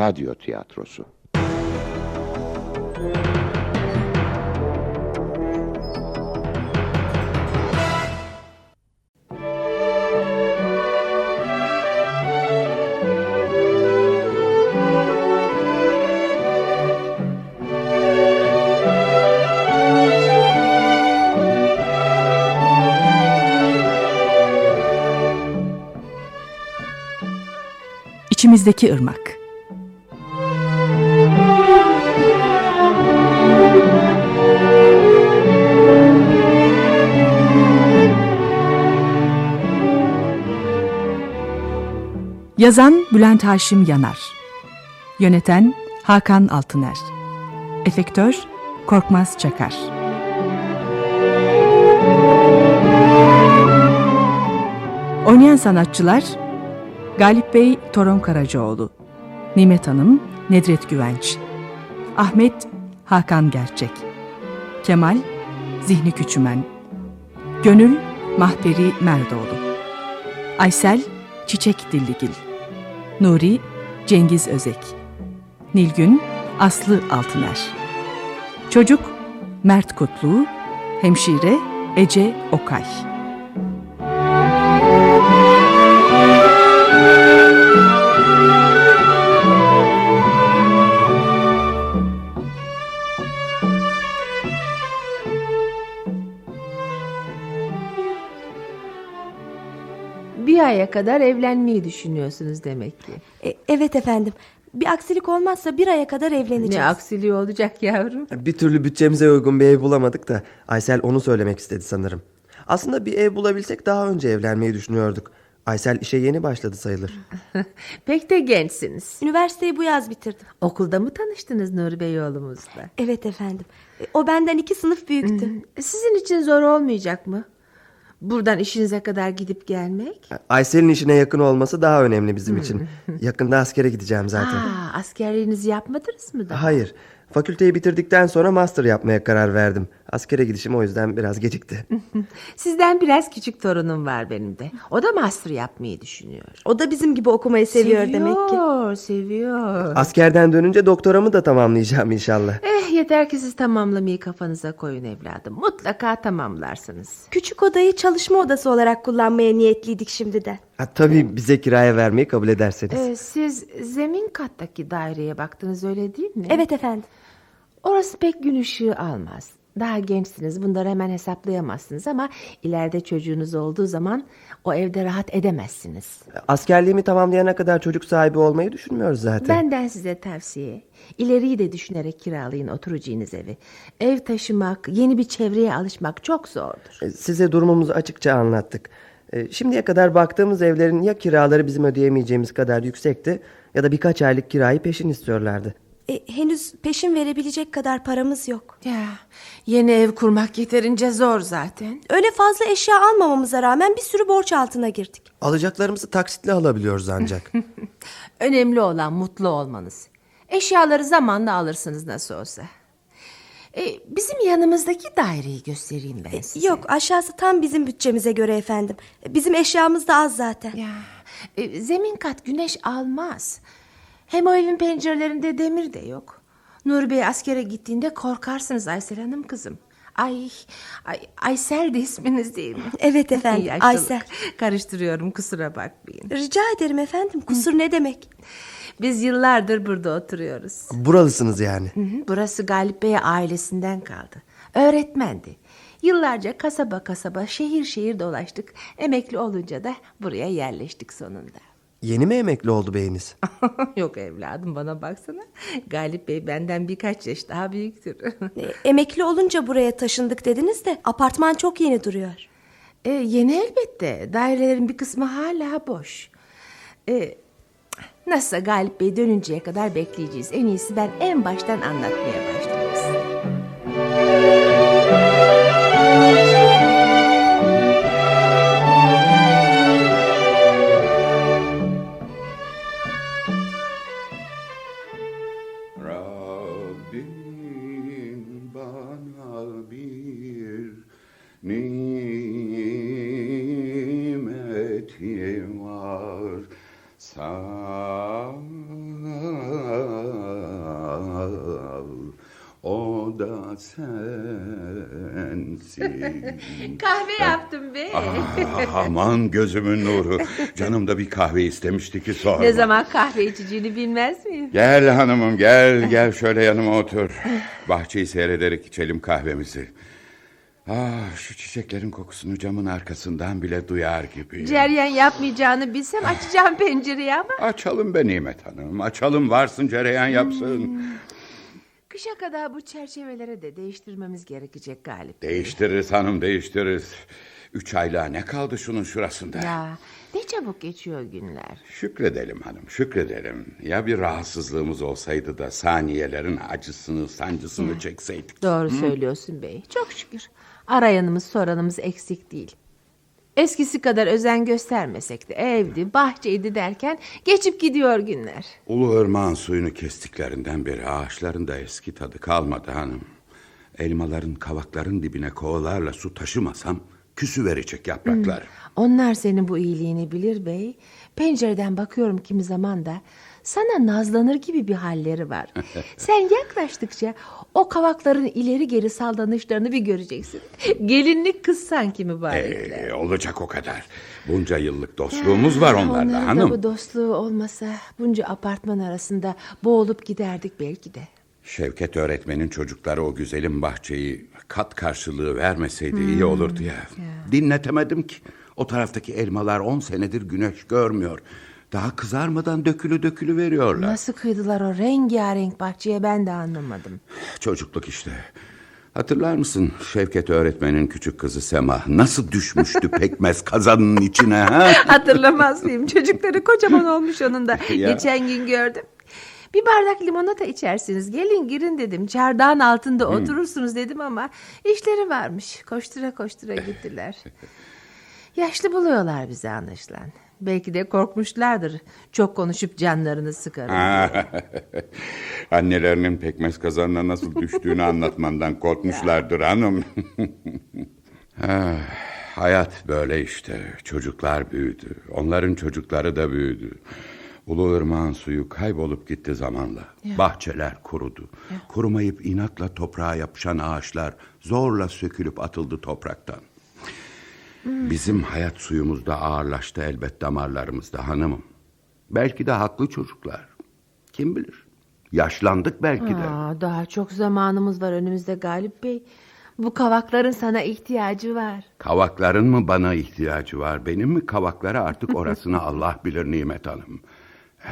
radyo tiyatrosu. İçimizdeki ırmak. Yazan Bülent Haşim Yanar. Yöneten Hakan Altıner. Efektör Korkmaz Çakar. Oynayan sanatçılar Galip Bey Toron Karacaoğlu, Nimet Hanım Nedret Güvenç, Ahmet Hakan Gerçek, Kemal Zihni Küçümen, Gönül Mahperi Merdoğlu, Aysel Çiçek Dilligil, Nuri Cengiz Özek, Nilgün Aslı Altıner, Çocuk Mert Kutlu, Hemşire Ece Okay. Aya kadar evlenmeyi düşünüyorsunuz demek ki. E, evet efendim. Bir aksilik olmazsa bir aya kadar evleneceğiz. Ne aksiliği olacak yavrum? Bir türlü bütçemize uygun bir ev bulamadık da Aysel onu söylemek istedi sanırım. Aslında bir ev bulabilsek daha önce evlenmeyi düşünüyorduk. Aysel işe yeni başladı sayılır. Pek de gençsiniz. Üniversiteyi bu yaz bitirdim. Okulda mı tanıştınız Nuri Bey oğlumuzla? Evet efendim. E, O benden iki sınıf büyüktü. Sizin için zor olmayacak mı? Buradan işinize kadar gidip gelmek? Aysel'in işine yakın olması daha önemli bizim için. Yakında askere gideceğim zaten. Aa, askerliğinizi yapmadınız mı da? Hayır. Fakülteyi bitirdikten sonra master yapmaya karar verdim. Askere gidişim o yüzden biraz gecikti. Sizden biraz küçük torunum var benim de. O da master yapmayı düşünüyor. O da bizim gibi okumayı seviyor, demek ki. Seviyor, seviyor. Askerden dönünce doktoramı da tamamlayacağım inşallah. Eh yeter ki siz tamamlamayı kafanıza koyun evladım. Mutlaka tamamlarsınız. Küçük odayı çalışma odası olarak kullanmaya niyetliydik şimdiden. Ha, tabii bize kiraya vermeyi kabul ederseniz. Ee, siz zemin kattaki daireye baktınız öyle değil mi? Evet efendim. Orası pek gün ışığı almaz. Daha gençsiniz bunları hemen hesaplayamazsınız ama ileride çocuğunuz olduğu zaman o evde rahat edemezsiniz. Askerliğimi tamamlayana kadar çocuk sahibi olmayı düşünmüyoruz zaten. Benden size tavsiye. İleriyi de düşünerek kiralayın oturacağınız evi. Ev taşımak, yeni bir çevreye alışmak çok zordur. E, Size durumumuzu açıkça anlattık. E, Şimdiye kadar baktığımız evlerin ya kiraları bizim ödeyemeyeceğimiz kadar yüksekti ya da birkaç aylık kirayı peşin istiyorlardı. E, henüz peşin verebilecek kadar paramız yok. Ya yeni ev kurmak yeterince zor zaten. Öyle fazla eşya almamamıza rağmen bir sürü borç altına girdik. Alacaklarımızı taksitle alabiliyoruz ancak. Önemli olan mutlu olmanız. Eşyaları zamanla alırsınız nasıl olsa. E, bizim yanımızdaki daireyi göstereyim ben size. Yok aşağısı tam bizim bütçemize göre efendim. E, Bizim eşyamız da az zaten. Ya, e, zemin kat güneş almaz. Hem o evin pencerelerinde demir de yok. Nuri Bey askere gittiğinde korkarsınız Aysel Hanım kızım. Ay, ay Aysel de isminiz değil mi? Evet efendim Yaşlılık. Aysel. Karıştırıyorum kusura bakmayın. Rica ederim efendim. Kusur ne demek? Biz yıllardır burada oturuyoruz. Buralısınız yani. Hı hı, Burası Galip Bey ailesinden kaldı. Öğretmendi. Yıllarca kasaba kasaba şehir şehir dolaştık. Emekli olunca da buraya yerleştik sonunda. Yeni mi emekli oldu beyiniz? Yok evladım bana baksana. Galip Bey benden birkaç yaş daha büyüktür. E, Emekli olunca buraya taşındık dediniz de apartman çok yeni duruyor. e, yeni elbette. Dairelerin bir kısmı hala boş. E, nasılsa Galip Bey dönünceye kadar bekleyeceğiz. En iyisi ben en baştan anlatmaya başlayayım. Kahve yaptım be. Ah, aman gözümün nuru. Canım da bir kahve istemişti ki sorma. Ne zaman kahve içeceğini bilmez miyim? Gel hanımım gel gel şöyle yanıma otur. Bahçeyi seyrederek içelim kahvemizi. Ah şu çiçeklerin kokusunu camın arkasından bile duyar gibi. Ceryan yapmayacağını bilsem açacağım pencereyi ama... Açalım be Nimet Hanım. Açalım varsın cereyan yapsın. Kışa kadar bu çerçeveleri de değiştirmemiz gerekecek Galip. Değiştiririz hanım değiştiririz. Üç aylığa ne kaldı şunun şurasında? Ya ne çabuk geçiyor günler. Şükredelim hanım şükredelim. Ya bir rahatsızlığımız olsaydı da saniyelerin acısını sancısını çekseydik. Doğru söylüyorsun bey. Çok şükür. Arayanımız soranımız eksik değil. Eskisi kadar özen göstermesek de evdi, bahçeydi derken geçip gidiyor günler. Ulu ırmağın suyunu kestiklerinden beri ağaçların da eski tadı kalmadı hanım. Elmaların kavakların dibine kovalarla su taşımasam küsü verecek yapraklar. Onlar senin bu iyiliğini bilir bey. Pencereden bakıyorum kimi zaman da sana nazlanır gibi bir halleri var. Sen yaklaştıkça o kavakların ileri geri saldanışlarını bir göreceksin. Gelinlik kız sanki mübarekler. Ee, olacak o kadar. Bunca yıllık dostluğumuz var onlarla Onların hanım. bu dostluğu olmasa bunca apartman arasında boğulup giderdik belki de. Şevket öğretmenin çocukları o güzelim bahçeyi kat karşılığı vermeseydi iyi olurdu ya. Dinletemedim ki. O taraftaki elmalar on senedir güneş görmüyor. Daha kızarmadan dökülü dökülü veriyorlar. Nasıl kıydılar o rengarenk bahçeye ben de anlamadım. Çocukluk işte. Hatırlar mısın Şevket öğretmenin küçük kızı Sema nasıl düşmüştü pekmez kazanın içine ha? Hatırlamaz mıyım? Çocukları kocaman olmuş onun da. Ya. Geçen gün gördüm. Bir bardak limonata içersiniz. Gelin girin dedim. Çardağın altında oturursunuz dedim ama işleri varmış. Koştura koştura gittiler. Yaşlı buluyorlar bizi anlaşılan. Belki de korkmuşlardır. Çok konuşup canlarını sıkarım. Annelerinin pekmez kazanına nasıl düştüğünü anlatmandan korkmuşlardır hanım. Ah, Hayat böyle işte. Çocuklar büyüdü. Onların çocukları da büyüdü. Ulu ırmağın suyu kaybolup gitti zamanla. Bahçeler kurudu. Kurumayıp inatla toprağa yapışan ağaçlar zorla sökülüp atıldı topraktan. Bizim hayat suyumuz da ağırlaştı elbet damarlarımızda hanımım. Belki de haklı çocuklar. Kim bilir? Yaşlandık belki de. Aa, daha çok zamanımız var önümüzde Galip Bey. Bu kavakların sana ihtiyacı var. Kavakların mı bana ihtiyacı var? Benim mi kavaklara artık orasını Allah bilir Nimet Hanım.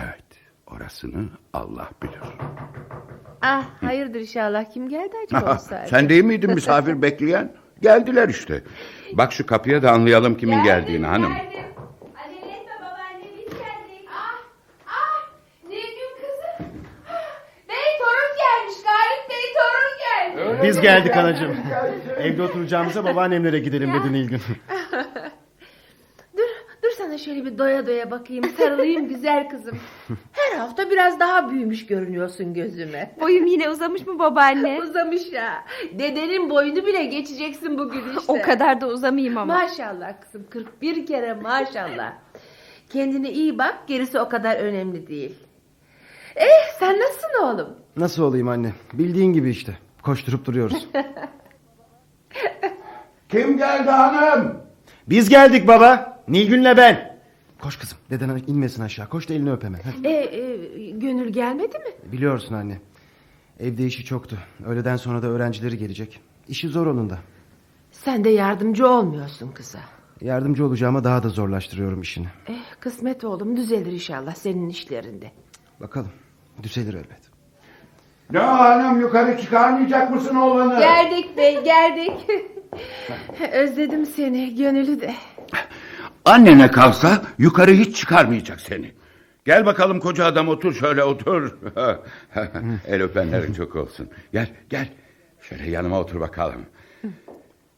Evet, orasını Allah bilir. Ah hayırdır inşallah kim geldi acaba? Sen değil miydin misafir bekleyen? Geldiler işte. Bak şu kapıya da anlayalım kimin geldiğini hanım. Acele etme babaanne biz geldik. Ah ah Nilgün kızım. Bey torun gelmiş Galip Bey torun gelmiş. Biz geldik anacığım. Evde oturacağımıza babaannemlere gidelim dedi Nilgün. Sana şöyle bir doya doya bakayım, sarılayım güzel kızım. Her hafta biraz daha büyümüş görünüyorsun gözüme. Boyum yine uzamış mı babaanne? Uzamış ya. Dedenin boyunu bile geçeceksin bugün işte. o kadar da uzamayayım ama. Maşallah kızım, 41 kere maşallah. Kendine iyi bak, gerisi o kadar önemli değil. Eh, sen nasılsın oğlum? Nasıl olayım anne? Bildiğin gibi işte. Koşturup duruyoruz. Kim geldi hanım? Biz geldik baba. Nilgün'le ben. Koş kızım. Deden inmesin aşağı. Koş da elini öp hemen. E, e, gönül gelmedi mi? Biliyorsun anne. Evde işi çoktu. Öğleden sonra da öğrencileri gelecek. İşi zor onun da. Sen de yardımcı olmuyorsun kıza. Yardımcı olacağıma daha da zorlaştırıyorum işini. Eh, kısmet oğlum düzelir inşallah senin işlerinde. Bakalım. Düzelir elbet. Ne hanım yukarı çıkarmayacak mısın oğlanı? Geldik bey geldik. Özledim seni gönülü de. Annene kalsa yukarı hiç çıkarmayacak seni. Gel bakalım koca adam otur şöyle otur. El öpenlerin çok olsun. Gel gel. Şöyle yanıma otur bakalım.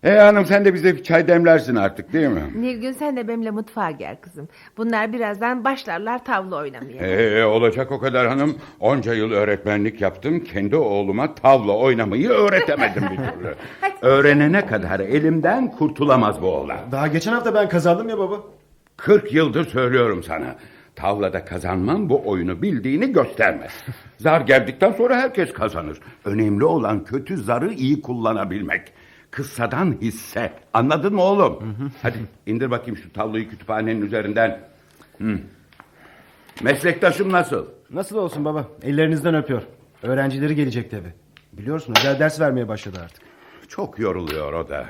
E hanım sen de bize bir çay demlersin artık değil mi? Nilgün sen de benimle mutfağa gel kızım. Bunlar birazdan başlarlar tavla oynamaya. Ee, olacak o kadar hanım. Onca yıl öğretmenlik yaptım. Kendi oğluma tavla oynamayı öğretemedim bir türlü. Öğrenene kadar elimden kurtulamaz bu oğlan. Daha geçen hafta ben kazandım ya baba. 40 yıldır söylüyorum sana. Tavlada kazanman bu oyunu bildiğini göstermez. Zar geldikten sonra herkes kazanır. Önemli olan kötü zarı iyi kullanabilmek. Kıssadan hisse. Anladın mı oğlum? Hadi indir bakayım şu tavlayı kütüphanenin üzerinden. Hı. Meslektaşım nasıl? Nasıl olsun baba? Ellerinizden öpüyor. Öğrencileri gelecek tabi. Biliyorsun özel ders vermeye başladı artık. Çok yoruluyor o da.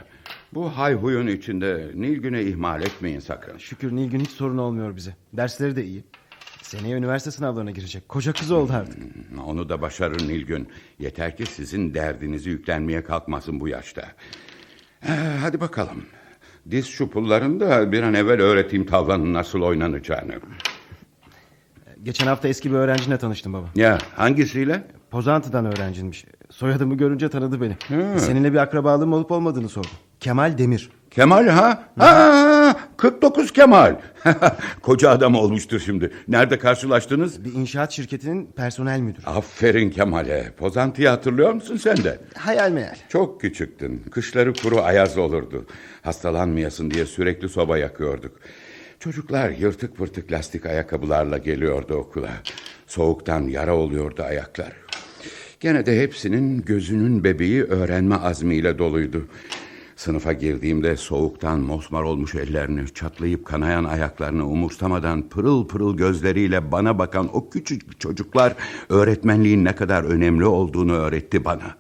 Bu hayhuyun içinde Nilgün'ü ihmal etmeyin sakın. Şükür Nilgün hiç sorun olmuyor bize. Dersleri de iyi. Seneye üniversite sınavlarına girecek. Koca kız oldu artık. Onu da başarır Nilgün. Yeter ki sizin derdinizi yüklenmeye kalkmasın bu yaşta. Ee, hadi bakalım. Diz şu pullarını da bir an evvel öğreteyim tavlanın nasıl oynanacağını. Geçen hafta eski bir öğrencinle tanıştım baba. Ya hangisiyle? Pozantı'dan öğrenciymiş. Soyadımı görünce tanıdı beni. Hı. Seninle bir akrabalığım olup olmadığını sordu. Kemal Demir. Kemal ha? Ha, 49 Kemal. Koca adam olmuştur şimdi. Nerede karşılaştınız? Bir inşaat şirketinin personel müdürü. Aferin Kemal'e. Pozantıyı hatırlıyor musun sen de? Hayal meyal. Çok küçüktün. Kışları kuru ayaz olurdu. Hastalanmayasın diye sürekli soba yakıyorduk. Çocuklar yırtık pırtık lastik ayakkabılarla geliyordu okula. Soğuktan yara oluyordu ayaklar. Gene de hepsinin gözünün bebeği öğrenme azmiyle doluydu. Sınıfa girdiğimde soğuktan mosmar olmuş ellerini, çatlayıp kanayan ayaklarını umursamadan pırıl pırıl gözleriyle bana bakan o küçük çocuklar öğretmenliğin ne kadar önemli olduğunu öğretti bana.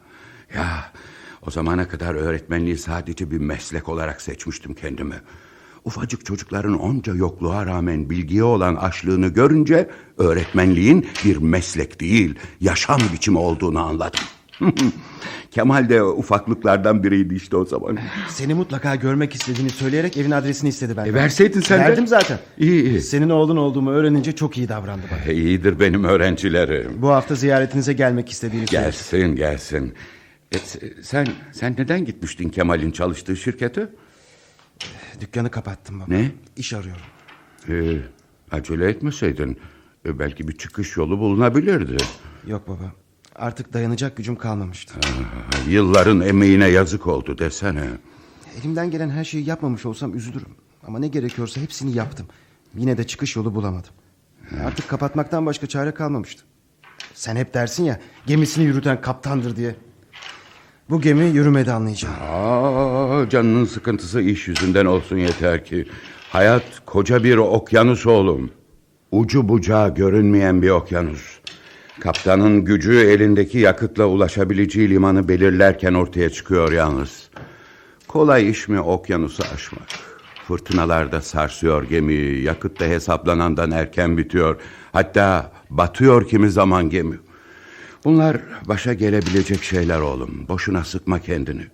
Ya o zamana kadar öğretmenliği sadece bir meslek olarak seçmiştim kendimi. Ufacık çocukların onca yokluğa rağmen bilgiye olan açlığını görünce öğretmenliğin bir meslek değil, yaşam biçimi olduğunu anladım. Kemal de ufaklıklardan biriydi işte o zaman. Seni mutlaka görmek istediğini söyleyerek evin adresini istedi benden. E, verseydin sen de. Verdim zaten. İyi iyi. Senin oğlun olduğumu öğrenince çok iyi davrandı bana. İyidir benim öğrencilerim. Bu hafta ziyaretinize gelmek istediğini söyledi. Gelsin gelsin. E, sen sen neden gitmiştin Kemal'in çalıştığı şirkete? Dükkanı kapattım baba. Ne? İş arıyorum. Ee, acele etmeseydin e, belki bir çıkış yolu bulunabilirdi. Yok baba. Artık dayanacak gücüm kalmamıştı. Ha, Yılların emeğine yazık oldu desene. Elimden gelen her şeyi yapmamış olsam üzülürüm. Ama ne gerekiyorsa hepsini yaptım. Yine de çıkış yolu bulamadım. Artık kapatmaktan başka çare kalmamıştı. Sen hep dersin ya gemisini yürüten kaptandır diye. Bu gemi yürümedi anlayacağım. Aa, canının sıkıntısı iş yüzünden olsun yeter ki. Hayat koca bir okyanus oğlum. Ucu bucağı görünmeyen bir okyanus. Kaptanın gücü elindeki yakıtla ulaşabileceği limanı belirlerken ortaya çıkıyor yalnız. Kolay iş mi okyanusu aşmak? Fırtınalarda sarsıyor gemiyi, yakıt da hesaplanandan erken bitiyor. Hatta batıyor kimi zaman gemi. Bunlar başa gelebilecek şeyler oğlum. Boşuna sıkma kendini.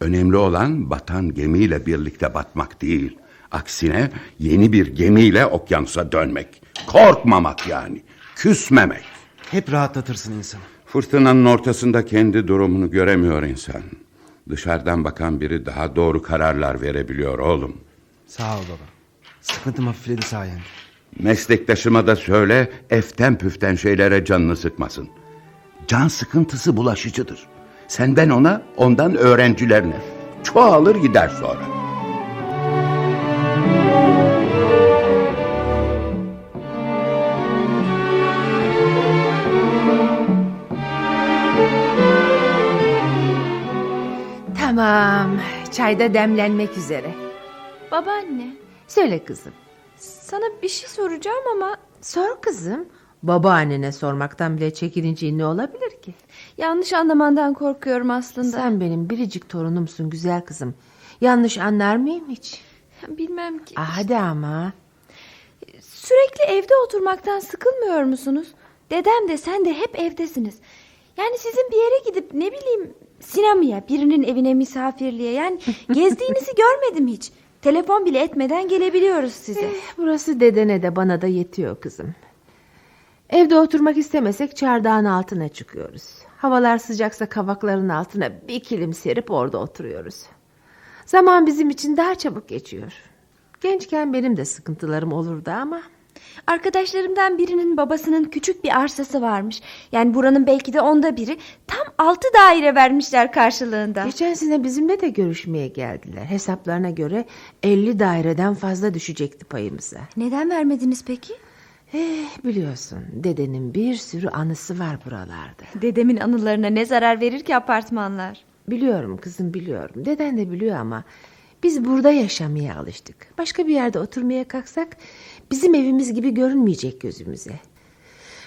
Önemli olan batan gemiyle birlikte batmak değil. Aksine yeni bir gemiyle okyanusa dönmek. Korkmamak yani. Küsmemek. Hep rahatlatırsın insanı. Fırtınanın ortasında kendi durumunu göremiyor insan. Dışarıdan bakan biri daha doğru kararlar verebiliyor oğlum. Sağ ol baba. Sıkıntım hafifledi sayende. Meslektaşıma da söyle eften püften şeylere canını sıkmasın. Can sıkıntısı bulaşıcıdır. Senden ona, ondan öğrencilerine. Çoğalır gider sonra. Tamam. Çayda demlenmek üzere. Babaanne Söyle kızım. sana bir şey soracağım ama Sor kızım. Babaannene sormaktan bile çekilince ne olabilir ki? yanlış anlamandan korkuyorum aslında. Sen benim biricik torunumsun güzel kızım. Yanlış anlar mıyım hiç? Bilmem ki. Ah, Hadi ama. Sürekli evde oturmaktan sıkılmıyor musunuz? Dedem de sen de hep evdesiniz. Yani sizin bir yere gidip ne bileyim sinemaya, birinin evine misafirliğe yani gezdiğinizi görmedim hiç. Telefon bile etmeden gelebiliyoruz size. Eh, burası dedene de bana da yetiyor kızım. Evde oturmak istemesek çardağın altına çıkıyoruz. Havalar sıcaksa kavakların altına bir kilim serip orada oturuyoruz. Zaman bizim için daha çabuk geçiyor. Gençken benim de sıkıntılarım olurdu ama... Arkadaşlarımdan birinin babasının küçük bir arsası varmış. Yani buranın belki de onda biri. Tam altı daire vermişler karşılığında. Geçen sene bizimle de görüşmeye geldiler. Hesaplarına göre 50 daireden fazla düşecekti payımıza. Neden vermediniz peki? Eh, biliyorsun dedenin bir sürü anısı var buralarda. Dedemin anılarına ne zarar verir ki apartmanlar? Biliyorum kızım biliyorum. Deden de biliyor ama biz burada yaşamaya alıştık. Başka bir yerde oturmaya kalksak bizim evimiz gibi görünmeyecek gözümüze.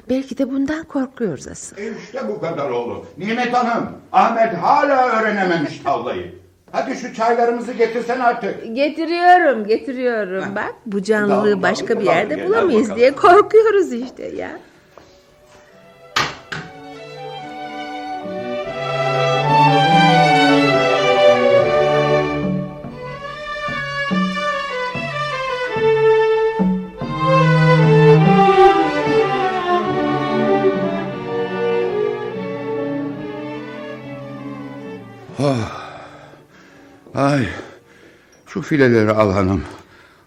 Belki de bundan korkuyoruz asıl. İşte bu kadar oldu. Nimet Hanım, Ahmet hala öğrenememiş tavlayı. Hadi şu çaylarımızı getirsen artık. Getiriyorum, getiriyorum. Bak bu canlılığı Tamam, başka bir tamam, yerde gel, bulamayız diye korkuyoruz işte ya. Ay, şu fileleri al hanım.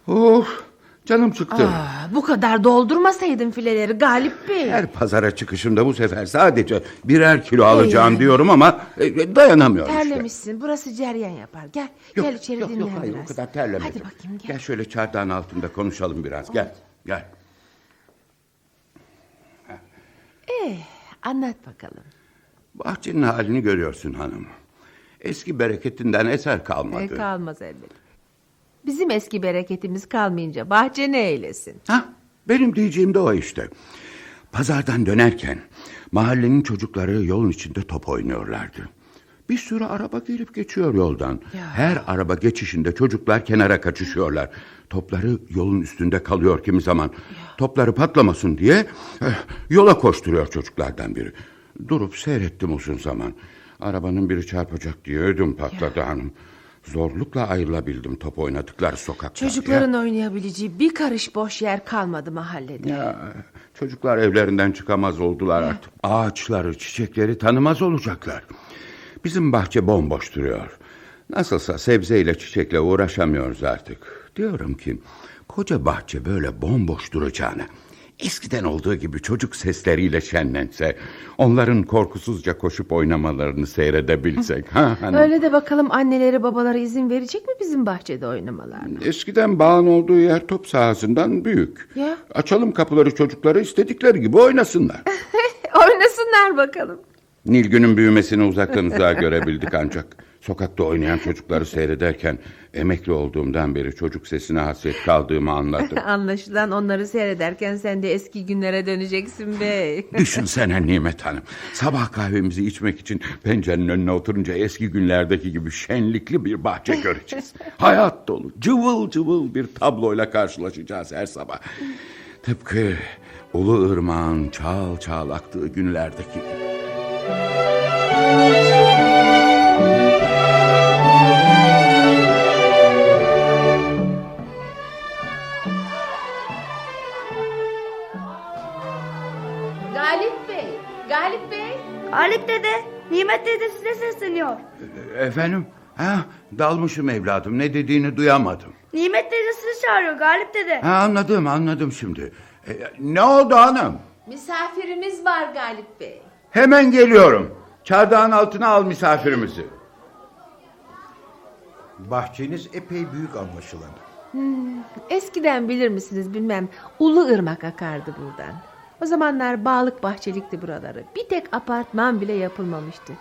Of, canım çıktı. Aa, bu kadar doldurmasaydın fileleri Galip Bey. Her pazara çıkışımda bu sefer sadece birer kilo alacağım diyorum ama e, dayanamıyorum işte. Terlemişsin. Burası ceryan yapar. Gel, gel içeri yok, dinlen yok, hayır, biraz. o kadar terlemedim. Hadi bakayım gel. Gel şöyle çardağın altında konuşalım biraz. Gel, gel. Eh, anlat bakalım. Bahçenin halini görüyorsun hanım. Eski bereketinden eser kalmadı. E, kalmaz elbet. Bizim eski bereketimiz kalmayınca bahçe ne eylesin? Ha, benim diyeceğim de o işte. Pazardan dönerken mahallenin çocukları yolun içinde top oynuyorlardı. Bir sürü araba gelip geçiyor yoldan. Her araba geçişinde çocuklar kenara kaçışıyorlar. Topları yolun üstünde kalıyor kimi zaman. Topları patlamasın diye eh, yola koşturuyor çocuklardan biri. Durup seyrettim uzun zaman. Arabanın biri çarpacak diye ödüm patladı hanım. Zorlukla ayrılabildim top oynadıkları sokakta. Çocukların oynayabileceği bir karış boş yer kalmadı mahallede. Ya, çocuklar evlerinden çıkamaz oldular artık. Ağaçları, çiçekleri tanımaz olacaklar. Bizim bahçe bomboş duruyor. Nasılsa sebzeyle çiçekle uğraşamıyoruz artık. Diyorum ki koca bahçe böyle bomboş duracağına eskiden olduğu gibi çocuk sesleriyle şenlense, onların korkusuzca koşup oynamalarını seyredebilsek. ha, hanım? Öyle de bakalım anneleri babaları izin verecek mi bizim bahçede oynamalarına? Eskiden bağın olduğu yer top sahasından büyük. Ya. Açalım kapıları çocuklara istedikleri gibi oynasınlar. Oynasınlar bakalım. Nilgün'ün büyümesini uzaktan uzağa görebildik ancak. Sokakta oynayan çocukları seyrederken emekli olduğumdan beri çocuk sesine hasret kaldığımı anladım. Anlaşılan onları seyrederken sen de eski günlere döneceksin bey. Düşünsene Nimet Hanım. Sabah kahvemizi içmek için pencerenin önüne oturunca eski günlerdeki gibi şenlikli bir bahçe göreceğiz. Hayat dolu, cıvıl cıvıl bir tabloyla karşılaşacağız her sabah. Tıpkı Ulu Irmak'ın çağıl çağıl aktığı günlerdeki gibi. Nimet dede size sesleniyor. Efendim? Ha, dalmışım evladım. Ne dediğini duyamadım. Nimet dede sizi çağırıyor Galip dede. Ha, anladım, anladım şimdi. E, ne oldu hanım? Misafirimiz var Galip Bey. Hemen geliyorum. Çardağın altına al misafirimizi. Bahçeniz epey büyük anlaşılan. Eskiden bilir misiniz bilmem Ulu ırmak akardı buradan. O zamanlar bağlık bahçelikti buraları. Bir tek apartman bile yapılmamıştı.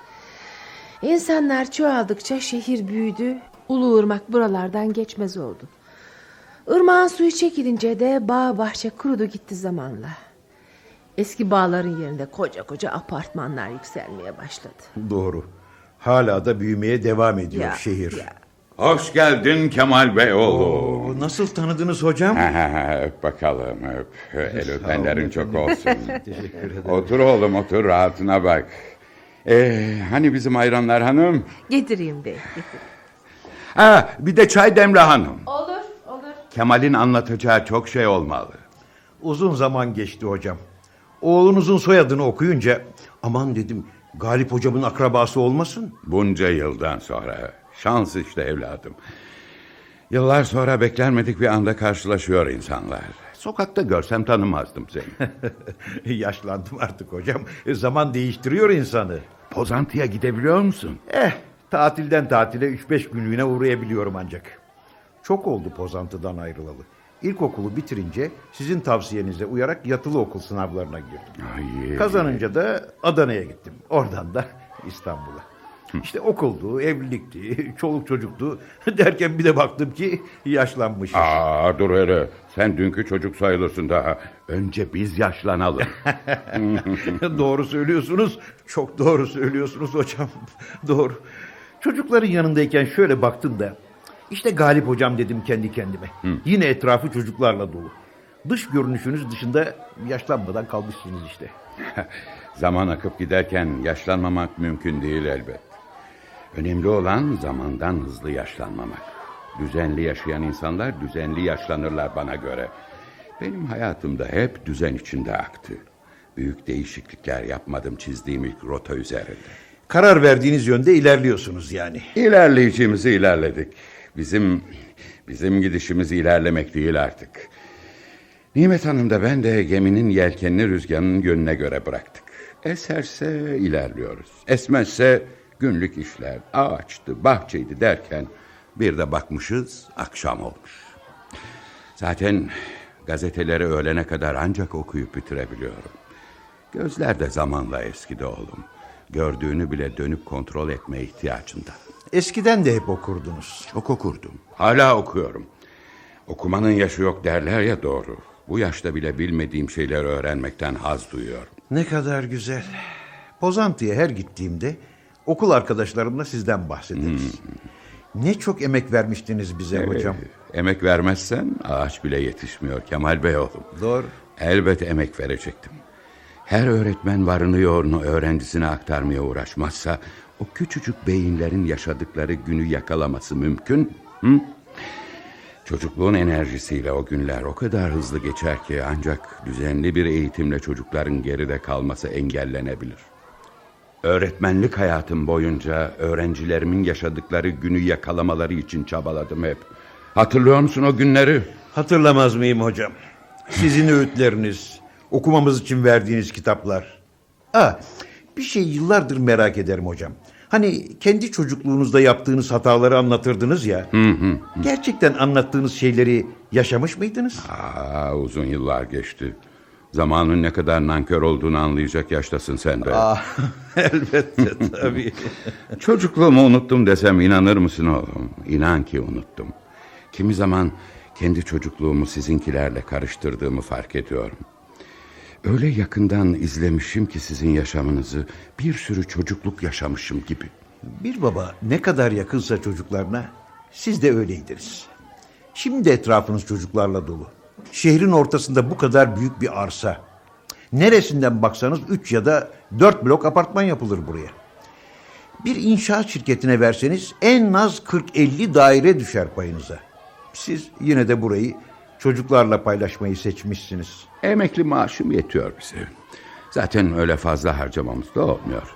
İnsanlar çoğaldıkça şehir büyüdü. Ulu ırmak buralardan geçmez oldu. Irmağın suyu çekilince de bağ bahçe kurudu gitti zamanla. Eski bağların yerinde koca koca apartmanlar yükselmeye başladı. Doğru. Hala da büyümeye devam ediyor Ya, şehir. ya. Hoş geldin Kemal Bey oğlu. Oo, nasıl tanıdınız hocam? öp bakalım öp. El öpenlerin çok olsun. Teşekkür ederim. otur oğlum otur rahatına bak. Ee, hani bizim ayranlar hanım? Getireyim bey. getireyim. Ha, bir de çay demle hanım. Olur olur. Kemal'in anlatacağı çok şey olmalı. Uzun zaman geçti hocam. Oğlunuzun soyadını okuyunca aman dedim Galip hocamın akrabası olmasın. Bunca yıldan sonra. Şans işte evladım. Yıllar sonra beklenmedik bir anda karşılaşıyor insanlar. Sokakta görsem tanımazdım seni. Yaşlandım artık hocam. E, Zaman değiştiriyor insanı. Pozantıya gidebiliyor musun? Eh tatilden tatile 3-5 günlüğüne uğrayabiliyorum ancak. Çok oldu Pozantı'dan ayrılalı. İlkokulu bitirince sizin tavsiyenize uyarak yatılı okul sınavlarına girdim. Ay, Kazanınca da Adana'ya gittim. Oradan da İstanbul'a. İşte okuldu, evlilikti, çoluk çocuktu. Derken bir de baktım ki yaşlanmışım. Aa dur hele. Sen dünkü çocuk sayılırsın daha. Önce biz yaşlanalım. doğru söylüyorsunuz. Çok doğru söylüyorsunuz hocam. doğru. Çocukların yanındayken şöyle baktım da. İşte Galip hocam dedim kendi kendime. Yine etrafı çocuklarla dolu. Dış görünüşünüz dışında yaşlanmadan kalmışsınız işte. Zaman akıp giderken yaşlanmamak mümkün değil elbet. Önemli olan zamandan hızlı yaşlanmamak. Düzenli yaşayan insanlar düzenli yaşlanırlar bana göre. Benim hayatımda hep düzen içinde aktı. Büyük değişiklikler yapmadım çizdiğim ilk rota üzerinde. Karar verdiğiniz yönde ilerliyorsunuz yani. İlerleyeceğimizi ilerledik. Bizim bizim gidişimiz ilerlemek değil artık. Nimet Hanım da ben de geminin yelkenini rüzgarının yönüne göre bıraktık. Eserse ilerliyoruz. Esmezse günlük işler, ağaçtı, bahçeydi derken bir de bakmışız akşam olmuş. Zaten gazeteleri öğlene kadar ancak okuyup bitirebiliyorum. Gözler de zamanla eskidi oğlum. Gördüğünü bile dönüp kontrol etme ihtiyacında. Eskiden de hep okurdunuz. Çok okurdum. Hala okuyorum. Okumanın yaşı yok derler ya doğru. Bu yaşta bile bilmediğim şeyleri öğrenmekten haz duyuyorum. Ne kadar güzel. Pozantı'ya her gittiğimde okul arkadaşlarımla sizden bahsederiz. Ne çok emek vermiştiniz bize hocam. Ee, emek vermezsen ağaç bile yetişmiyor Kemal Bey oğlum. Doğru. Elbet emek verecektim. Her öğretmen varını yoğurunu öğrencisine aktarmaya uğraşmazsa... ...o küçücük beyinlerin yaşadıkları günü yakalaması mümkün. Hı? Çocukluğun enerjisiyle o günler o kadar hızlı geçer ki... ...ancak düzenli bir eğitimle çocukların geride kalması engellenebilir. Öğretmenlik hayatım boyunca öğrencilerimin yaşadıkları günü yakalamaları için çabaladım hep. Hatırlıyor musun o günleri? Hatırlamaz mıyım hocam? Sizin öğütleriniz, okumamız için verdiğiniz kitaplar. Ha, bir şey yıllardır merak ederim hocam. Hani kendi çocukluğunuzda yaptığınız hataları anlatırdınız ya. Gerçekten anlattığınız şeyleri yaşamış mıydınız? Aa, uzun yıllar geçti. Zamanın ne kadar nankör olduğunu anlayacak yaştasın sen de. Ah, elbette tabii. Çocukluğumu unuttum desem inanır mısın oğlum? İnan ki unuttum. Kimi zaman kendi çocukluğumu sizinkilerle karıştırdığımı fark ediyorum. Öyle yakından izlemişim ki sizin yaşamınızı bir sürü çocukluk yaşamışım gibi. Bir baba ne kadar yakınsa çocuklarına siz de öyleydiniz. Şimdi etrafınız çocuklarla dolu. Şehrin ortasında bu kadar büyük bir arsa. Neresinden baksanız 3 ya da 4 blok apartman yapılır buraya. Bir inşaat şirketine verseniz en az 40-50 daire düşer payınıza. Siz yine de burayı çocuklarla paylaşmayı seçmişsiniz. Emekli maaşım yetiyor bize. Zaten öyle fazla harcamamız da olmuyor.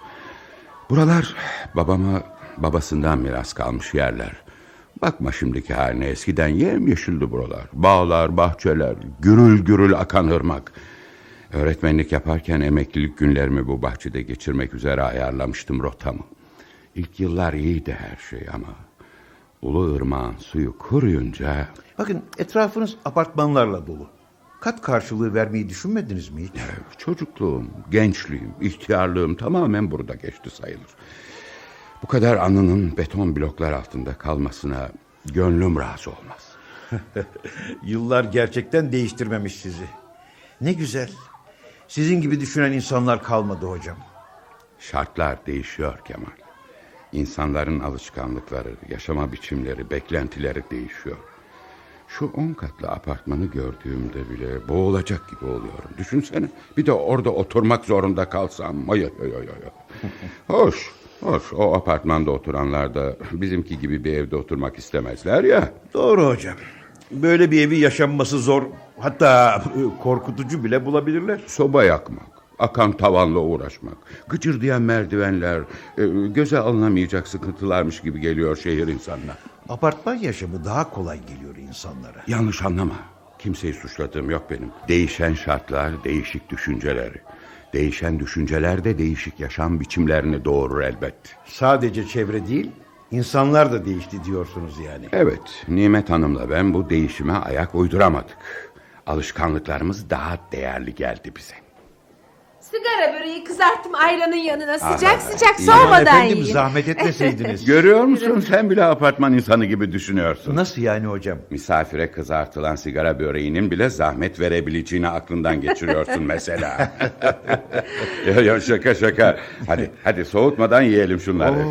Buralar babama babasından miras kalmış yerler. Bakma şimdiki haline eskiden yemyeşildi buralar. Bağlar, bahçeler, gürül gürül akan ırmak. Öğretmenlik yaparken emeklilik günlerimi bu bahçede geçirmek üzere ayarlamıştım rotamı. İlk yıllar iyiydi her şey ama... Ulu ırmağın suyu kuruyunca... Bakın etrafınız apartmanlarla dolu. Kat karşılığı vermeyi düşünmediniz mi hiç? Çocukluğum, gençliğim, ihtiyarlığım tamamen burada geçti sayılır. Bu kadar anının beton bloklar altında kalmasına gönlüm razı olmaz. Yıllar gerçekten değiştirmemiş sizi. Ne güzel. Sizin gibi düşünen insanlar kalmadı hocam. Şartlar değişiyor Kemal. İnsanların alışkanlıkları, yaşama biçimleri, beklentileri değişiyor. Şu on katlı apartmanı gördüğümde bile boğulacak gibi oluyorum. Düşünsene bir de orada oturmak zorunda kalsam. Ay, ay, ay, ay. ay. Hoş, hoş. O apartmanda oturanlar da bizimki gibi bir evde oturmak istemezler ya. Doğru hocam. Böyle bir evi yaşanması zor. Hatta e, korkutucu bile bulabilirler. Soba yakmak, akan tavanla uğraşmak, gıcırdayan merdivenler, e, göze alınamayacak sıkıntılarmış gibi geliyor şehir insanına. Apartman yaşamı daha kolay geliyor insanlara. Yanlış anlama. Kimseyi suçladığım yok benim. Değişen şartlar, değişik düşünceler. Değişen düşünceler de değişik yaşam biçimlerini doğurur elbet. Sadece çevre değil, İnsanlar da değişti diyorsunuz yani. Evet, Nimet Hanım'la ben bu değişime ayak uyduramadık. Alışkanlıklarımız daha değerli geldi bize. Sigara böreği kızarttım ayranın yanına. Sıcak Aa, sıcak. Aman soğumadan efendim yiyin. zahmet etmeseydiniz. Görüyor musun sen bile apartman insanı gibi düşünüyorsun. Nasıl yani hocam? Misafire kızartılan sigara böreğinin bile zahmet verebileceğini aklından geçiriyorsun mesela. ya, ya şaka şaka. Hadi hadi soğutmadan yiyelim şunları.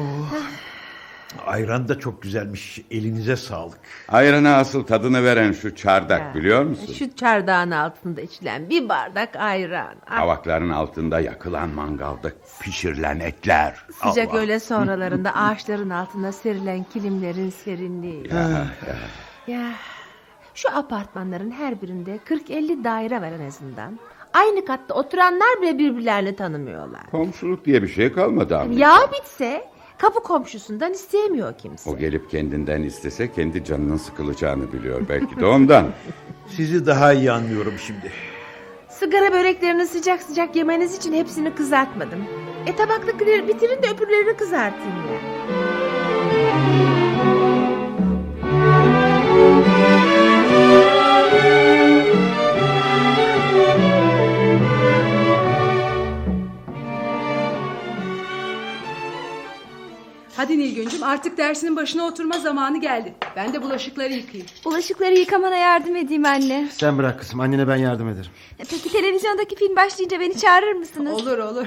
Ayran da çok güzelmiş. Elinize sağlık. Ayrına asıl tadını veren şu çardak biliyor musun? Şu çardağın altında içilen bir bardak ayran. Ah, Kavakların altında yakılan mangalda pişirilen etler. Sıcak Allah. öğle sonralarında ağaçların altına serilen kilimlerin serinliği. Ya şu apartmanların her birinde 40-50 daire var en azından. Aynı katta oturanlar bile birbirlerini tanımıyorlar. Komşuluk diye bir şey kalmadı ama. Ya bitse kapı komşusundan isteyemiyor kimse. O gelip kendinden istese kendi canının sıkılacağını biliyor belki de ondan. Sizi daha iyi anlıyorum şimdi. Sigara böreklerini sıcak sıcak yemeniz için hepsini kızartmadım. E tabaktakileri bitirin de öbürlerini kızartayım ya. Hadi Nilgüncüm artık dersinin başına oturma zamanı geldi. Ben de bulaşıkları yıkayayım. Bulaşıkları yıkamana yardım edeyim anne. Sen bırak kızım annene ben yardım ederim. E, Peki televizyondaki film başlayınca beni çağırır mısınız? Olur olur.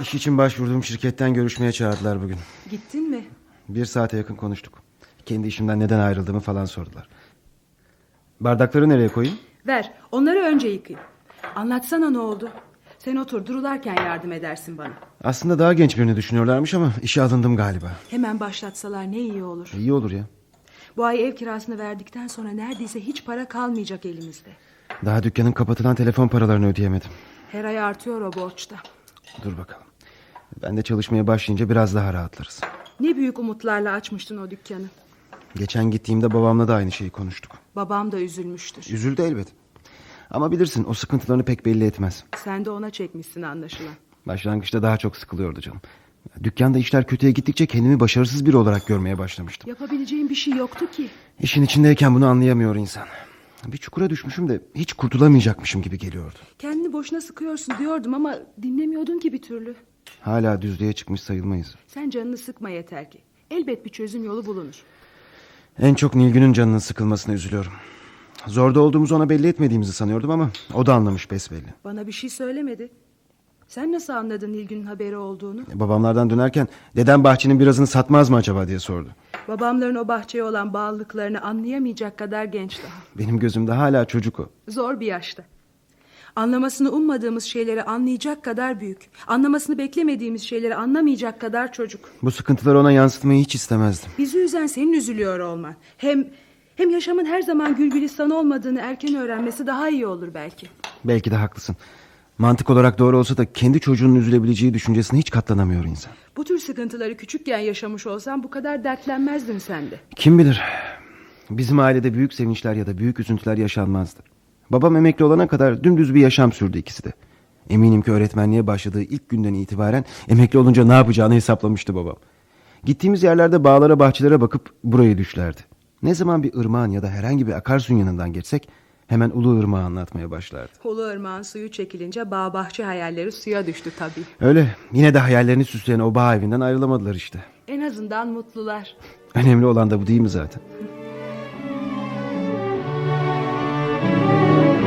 İş için başvurduğum şirketten görüşmeye çağırdılar bugün. Gittin mi? Bir saate yakın konuştuk. Kendi işimden neden ayrıldığımı falan sordular. Bardakları nereye koyayım? Ver onları önce yıkayayım. Anlatsana ne oldu? Sen otur durularken yardım edersin bana. Aslında daha genç birini düşünüyorlarmış ama işe alındım galiba. Hemen başlatsalar ne iyi olur. İyi olur ya. Bu ay ev kirasını verdikten sonra neredeyse hiç para kalmayacak elimizde. Daha dükkanın kapatılan telefon paralarını ödeyemedim. Her ay artıyor o borçta. Dur bakalım. Ben de çalışmaya başlayınca biraz daha rahatlarız. Ne büyük umutlarla açmıştın o dükkanı. Geçen gittiğimde babamla da aynı şeyi konuştuk. Babam da üzülmüştür. Üzüldü elbet. Ama bilirsin o sıkıntılarını pek belli etmez. Sen de ona çekmişsin anlaşılan. Başlangıçta daha çok sıkılıyordu canım. Dükkanda işler kötüye gittikçe kendimi başarısız biri olarak görmeye başlamıştım. Yapabileceğim bir şey yoktu ki. İşin içindeyken bunu anlayamıyor insan. Bir çukura düşmüşüm de hiç kurtulamayacakmışım gibi geliyordu. Kendini boşuna sıkıyorsun diyordum ama dinlemiyordun ki bir türlü. Hala düzlüğe çıkmış sayılmayız. Sen canını sıkma yeter ki. Elbet bir çözüm yolu bulunur. En çok Nilgün'ün canının sıkılmasına üzülüyorum. Zorda olduğumuzu ona belli etmediğimizi sanıyordum ama o da anlamış besbelli. Bana bir şey söylemedi. Sen nasıl anladın Nilgün'ün haberi olduğunu? Babamlardan dönerken dedem bahçenin birazını satmaz mı acaba diye sordu. Babamların o bahçeye olan bağlılıklarını anlayamayacak kadar genç daha. Benim gözümde hala çocuk o. Zor bir yaşta. Anlamasını ummadığımız şeyleri anlayacak kadar büyük. Anlamasını beklemediğimiz şeyleri anlamayacak kadar çocuk. Bu sıkıntıları ona yansıtmayı hiç istemezdim. Bizi üzen senin üzülüyor olman. Hem hem yaşamın her zaman gül gülistan olmadığını erken öğrenmesi daha iyi olur belki. Belki de haklısın. Mantık olarak doğru olsa da kendi çocuğunun üzülebileceği düşüncesine hiç katlanamıyor insan. Bu tür sıkıntıları küçükken yaşamış olsan bu kadar dertlenmezdin sen de. Kim bilir? Bizim ailede büyük sevinçler ya da büyük üzüntüler yaşanmazdı. Babam emekli olana kadar dümdüz bir yaşam sürdü ikisi de. Eminim ki öğretmenliğe başladığı ilk günden itibaren emekli olunca ne yapacağını hesaplamıştı babam. Gittiğimiz yerlerde bağlara bahçelere bakıp burayı düşlerdi. Ne zaman bir ırmağın ya da herhangi bir akarsuyun yanından geçsek hemen ulu ırmağı anlatmaya başlardı. Ulu ırmağın suyu çekilince bağ bahçe hayalleri suya düştü tabii. Öyle yine de hayallerini süsleyen o bağ evinden ayrılamadılar işte. En azından mutlular. Önemli olan da bu değil mi zaten?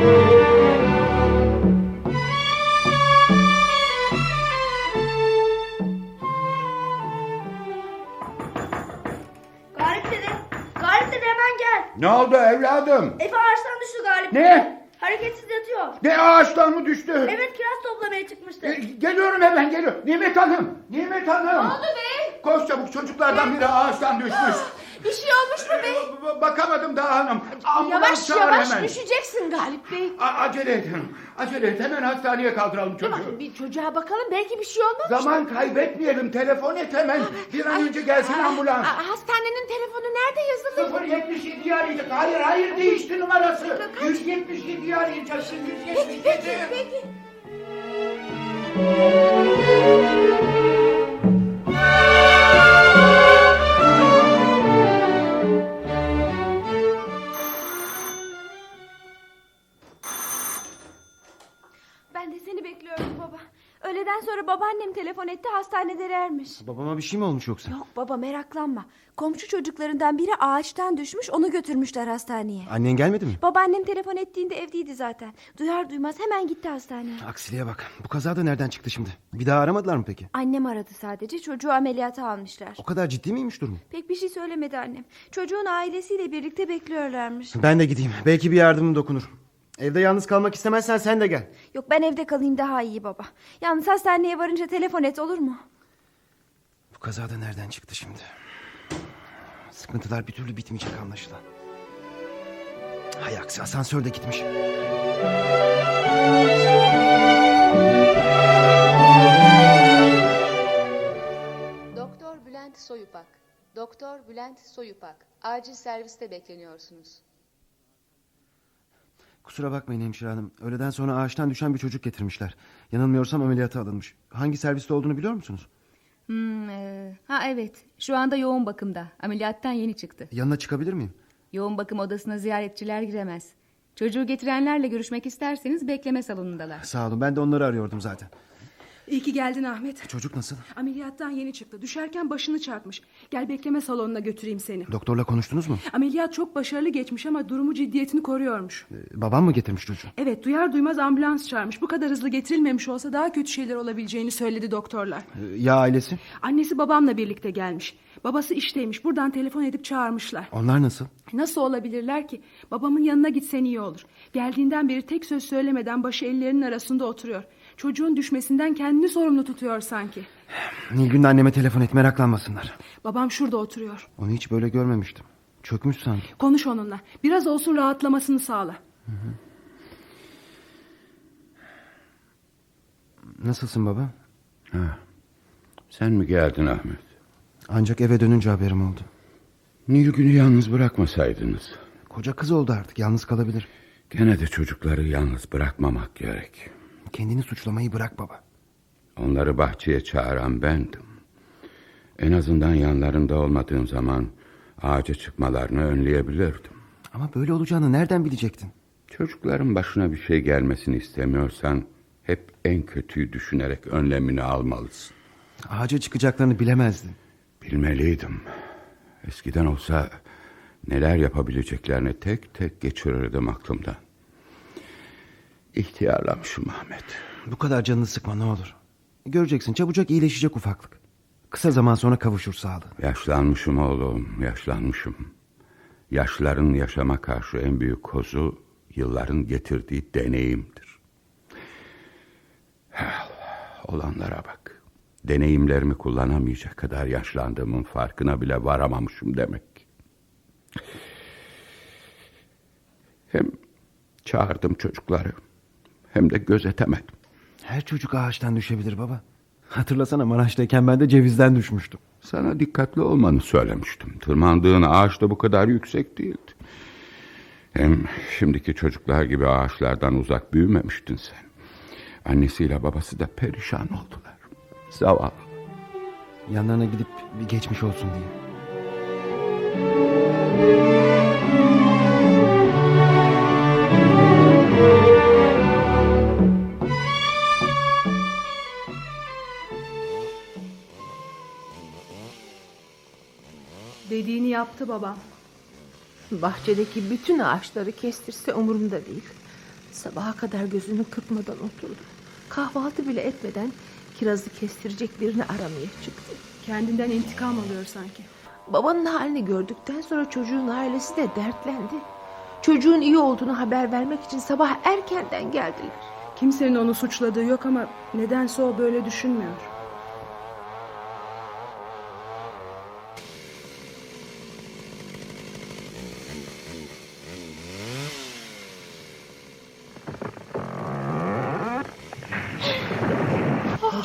Galip Ne oldu evladım? Efe ağaçtan düştü Galip Ne? Hareketsiz yatıyor. Ne ağaçtan mı düştü? Evet kiraz toplamaya çıkmıştı. E, Geliyorum hemen geliyorum. Nimet Hanım. Nimet Hanım. Ne oldu be? Koş çabuk çocuklardan biri ağaçtan düşmüş. Bir şey olmuş mu be? E, b- Bakamadım daha hanım. Ambulans Yavaş çağır yavaş hemen. düşeceksin Galip Bey. A- acele hanım. Acele et. Hemen hastaneye kaldıralım çocuğu. Bir çocuğa bakalım belki bir şey olmamış. Zaman kaybetmeyelim. Telefon et hemen. Bir an önce gelsin ambulans. Aa, hastanenin telefonu nerede yazılı? 077'yi arayacak. Hayır hayır değişti numarası. 177'yi arayacaksın. 177. Peki peki. Öğleden sonra babaannem telefon etti hastanedelermiş. Babama bir şey mi olmuş yoksa? Yok baba meraklanma. Komşu çocuklarından biri ağaçtan düşmüş onu götürmüşler hastaneye. Annen gelmedi mi? Babaannem telefon ettiğinde evdeydi zaten. Duyar duymaz hemen gitti hastaneye. Aksiliğe bak. Bu kaza da nereden çıktı şimdi? Bir daha aramadılar mı peki? Annem aradı sadece çocuğu ameliyata almışlar. O kadar ciddi miymiş durumu? Pek bir şey söylemedi annem. Çocuğun ailesiyle birlikte bekliyorlarmış. Ben de gideyim. Belki bir yardımım dokunur. Evde yalnız kalmak istemezsen sen de gel. Yok ben evde kalayım daha iyi baba. Yalnız hastaneye varınca telefon et olur mu? Bu kaza da nereden çıktı şimdi? Sıkıntılar bir türlü bitmeyecek anlaşılan. Hay aksi asansör de gitmiş. Doktor Bülent Soyupak. Doktor Bülent Soyupak. Acil serviste bekleniyorsunuz. Kusura bakmayın hemşire hanım. Öğleden sonra ağaçtan düşen bir çocuk getirmişler. Yanılmıyorsam ameliyata alınmış. Hangi serviste olduğunu biliyor musunuz? Hmm, e, ha evet. Şu anda yoğun bakımda. Ameliyattan yeni çıktı. Yanına çıkabilir miyim? Yoğun bakım odasına ziyaretçiler giremez. Çocuğu getirenlerle görüşmek isterseniz bekleme salonundalar. Sağ olun ben de onları arıyordum zaten. İyi ki geldin Ahmet. Çocuk nasıl? Ameliyattan yeni çıktı. Düşerken başını çarpmış. Gel bekleme salonuna götüreyim seni. Doktorla konuştunuz mu? Ameliyat çok başarılı geçmiş ama durumu ciddiyetini koruyormuş. Ee, babam mı getirmiş çocuğu? Evet duyar duymaz ambulans çağırmış. Bu kadar hızlı getirilmemiş olsa daha kötü şeyler olabileceğini söyledi doktorlar. Ee, ya ailesi? Annesi babamla birlikte gelmiş. Babası işteymiş. Buradan telefon edip çağırmışlar. Onlar nasıl? Nasıl olabilirler ki? Babamın yanına gitsen iyi olur. Geldiğinden beri tek söz söylemeden başı ellerinin arasında oturuyor. Çocuğun düşmesinden kendini sorumlu tutuyor sanki. Nilgün'le anneme telefon et meraklanmasınlar. Babam şurada oturuyor. Onu hiç böyle görmemiştim. Çökmüş sanki. Konuş onunla. Biraz olsun rahatlamasını sağla. Nasılsın baba? Ha, sen mi geldin Ahmet? Ancak eve dönünce haberim oldu. Nilgün'ü yalnız bırakmasaydınız. Koca kız oldu artık yalnız kalabilir. Gene de çocukları yalnız bırakmamak gerek. Kendini suçlamayı bırak baba. Onları bahçeye çağıran bendim. En azından yanlarında olmadığım zaman ağaca çıkmalarını önleyebilirdim. Ama böyle olacağını nereden bilecektin? Çocukların başına bir şey gelmesini istemiyorsan hep en kötüyü düşünerek önlemini almalısın. Ağaca çıkacaklarını bilemezdin. Bilmeliydim. Eskiden olsa neler yapabileceklerini tek tek geçirirdim aklımdan. İhtiyarlamışım Ahmet. Bu kadar canını sıkma ne olur. Göreceksin çabucak iyileşecek ufaklık. Kısa zaman sonra kavuşur sağlığı. Yaşlanmışım oğlum, yaşlanmışım. Yaşların yaşama karşı en büyük kozu yılların getirdiği deneyimdir. Olanlara bak. Deneyimlerimi kullanamayacak kadar yaşlandığımın farkına bile varamamışım demek. Hem çağırdım çocukları hem de gözetemedim. Her çocuk ağaçtan düşebilir baba. Hatırlasana Maraş'tayken ben de cevizden düşmüştüm. Sana dikkatli olmanı söylemiştim. Tırmandığın ağaç da bu kadar yüksek değildi. Hem şimdiki çocuklar gibi ağaçlardan uzak büyümemiştin sen. Annesiyle babası da perişan oldular. Zavallı. Yanlarına gidip bir geçmiş olsun diye. Yaptı babam. Bahçedeki bütün ağaçları kestirse umurumda değil. Sabaha kadar gözünü kırpmadan oturdu. Kahvaltı bile etmeden kirazı kestirecek birini aramaya çıktı. Kendinden intikam alıyor sanki. Babanın halini gördükten sonra çocuğun ailesi de dertlendi. Çocuğun iyi olduğunu haber vermek için sabah erkenden geldiler. Kimsenin onu suçladığı yok ama nedense o böyle düşünmüyor.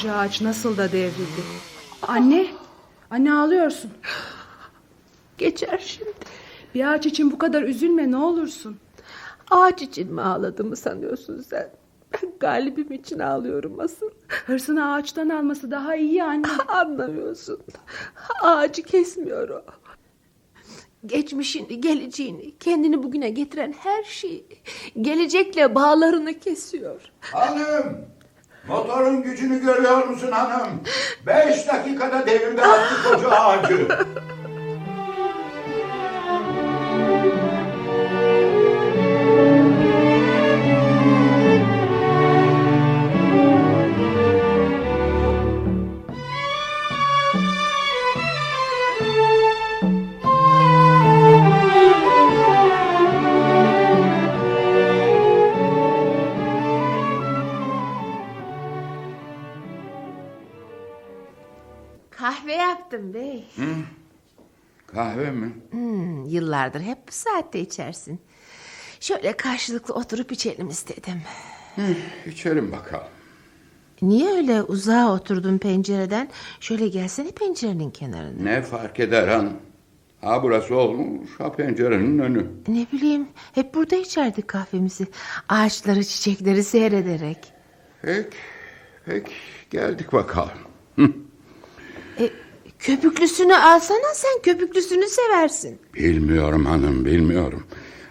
Koca ağaç nasıl da devrildi. Anne, anne ağlıyorsun. Geçer şimdi. Bir ağaç için bu kadar üzülme ne olursun. Ağaç için mi ağladığımı sanıyorsun sen? Ben galibim için ağlıyorum asıl. Hırsını ağaçtan alması daha iyi anne. Anlamıyorsun. Ağacı kesmiyor o. Geçmişini, geleceğini, kendini bugüne getiren her şeyi, gelecekle bağlarını kesiyor. Hanım! Motorun gücünü görüyor musun hanım? Beş dakikada devirde attı koca ağacı. Kahve mi? Hmm, yıllardır hep bu saatte içersin. Şöyle karşılıklı oturup içelim istedim. İçelim bakalım. Niye öyle uzağa oturdun pencereden? Şöyle gelsene pencerenin kenarına. Ne fark eder hanım? Ha burası olmuş, ha pencerenin önü. Ne bileyim hep burada içerdik kahvemizi. Ağaçları çiçekleri seyrederek. Peki, peki geldik bakalım. E, köpüklüsünü alsana sen köpüklüsünü seversin. Bilmiyorum hanım, bilmiyorum.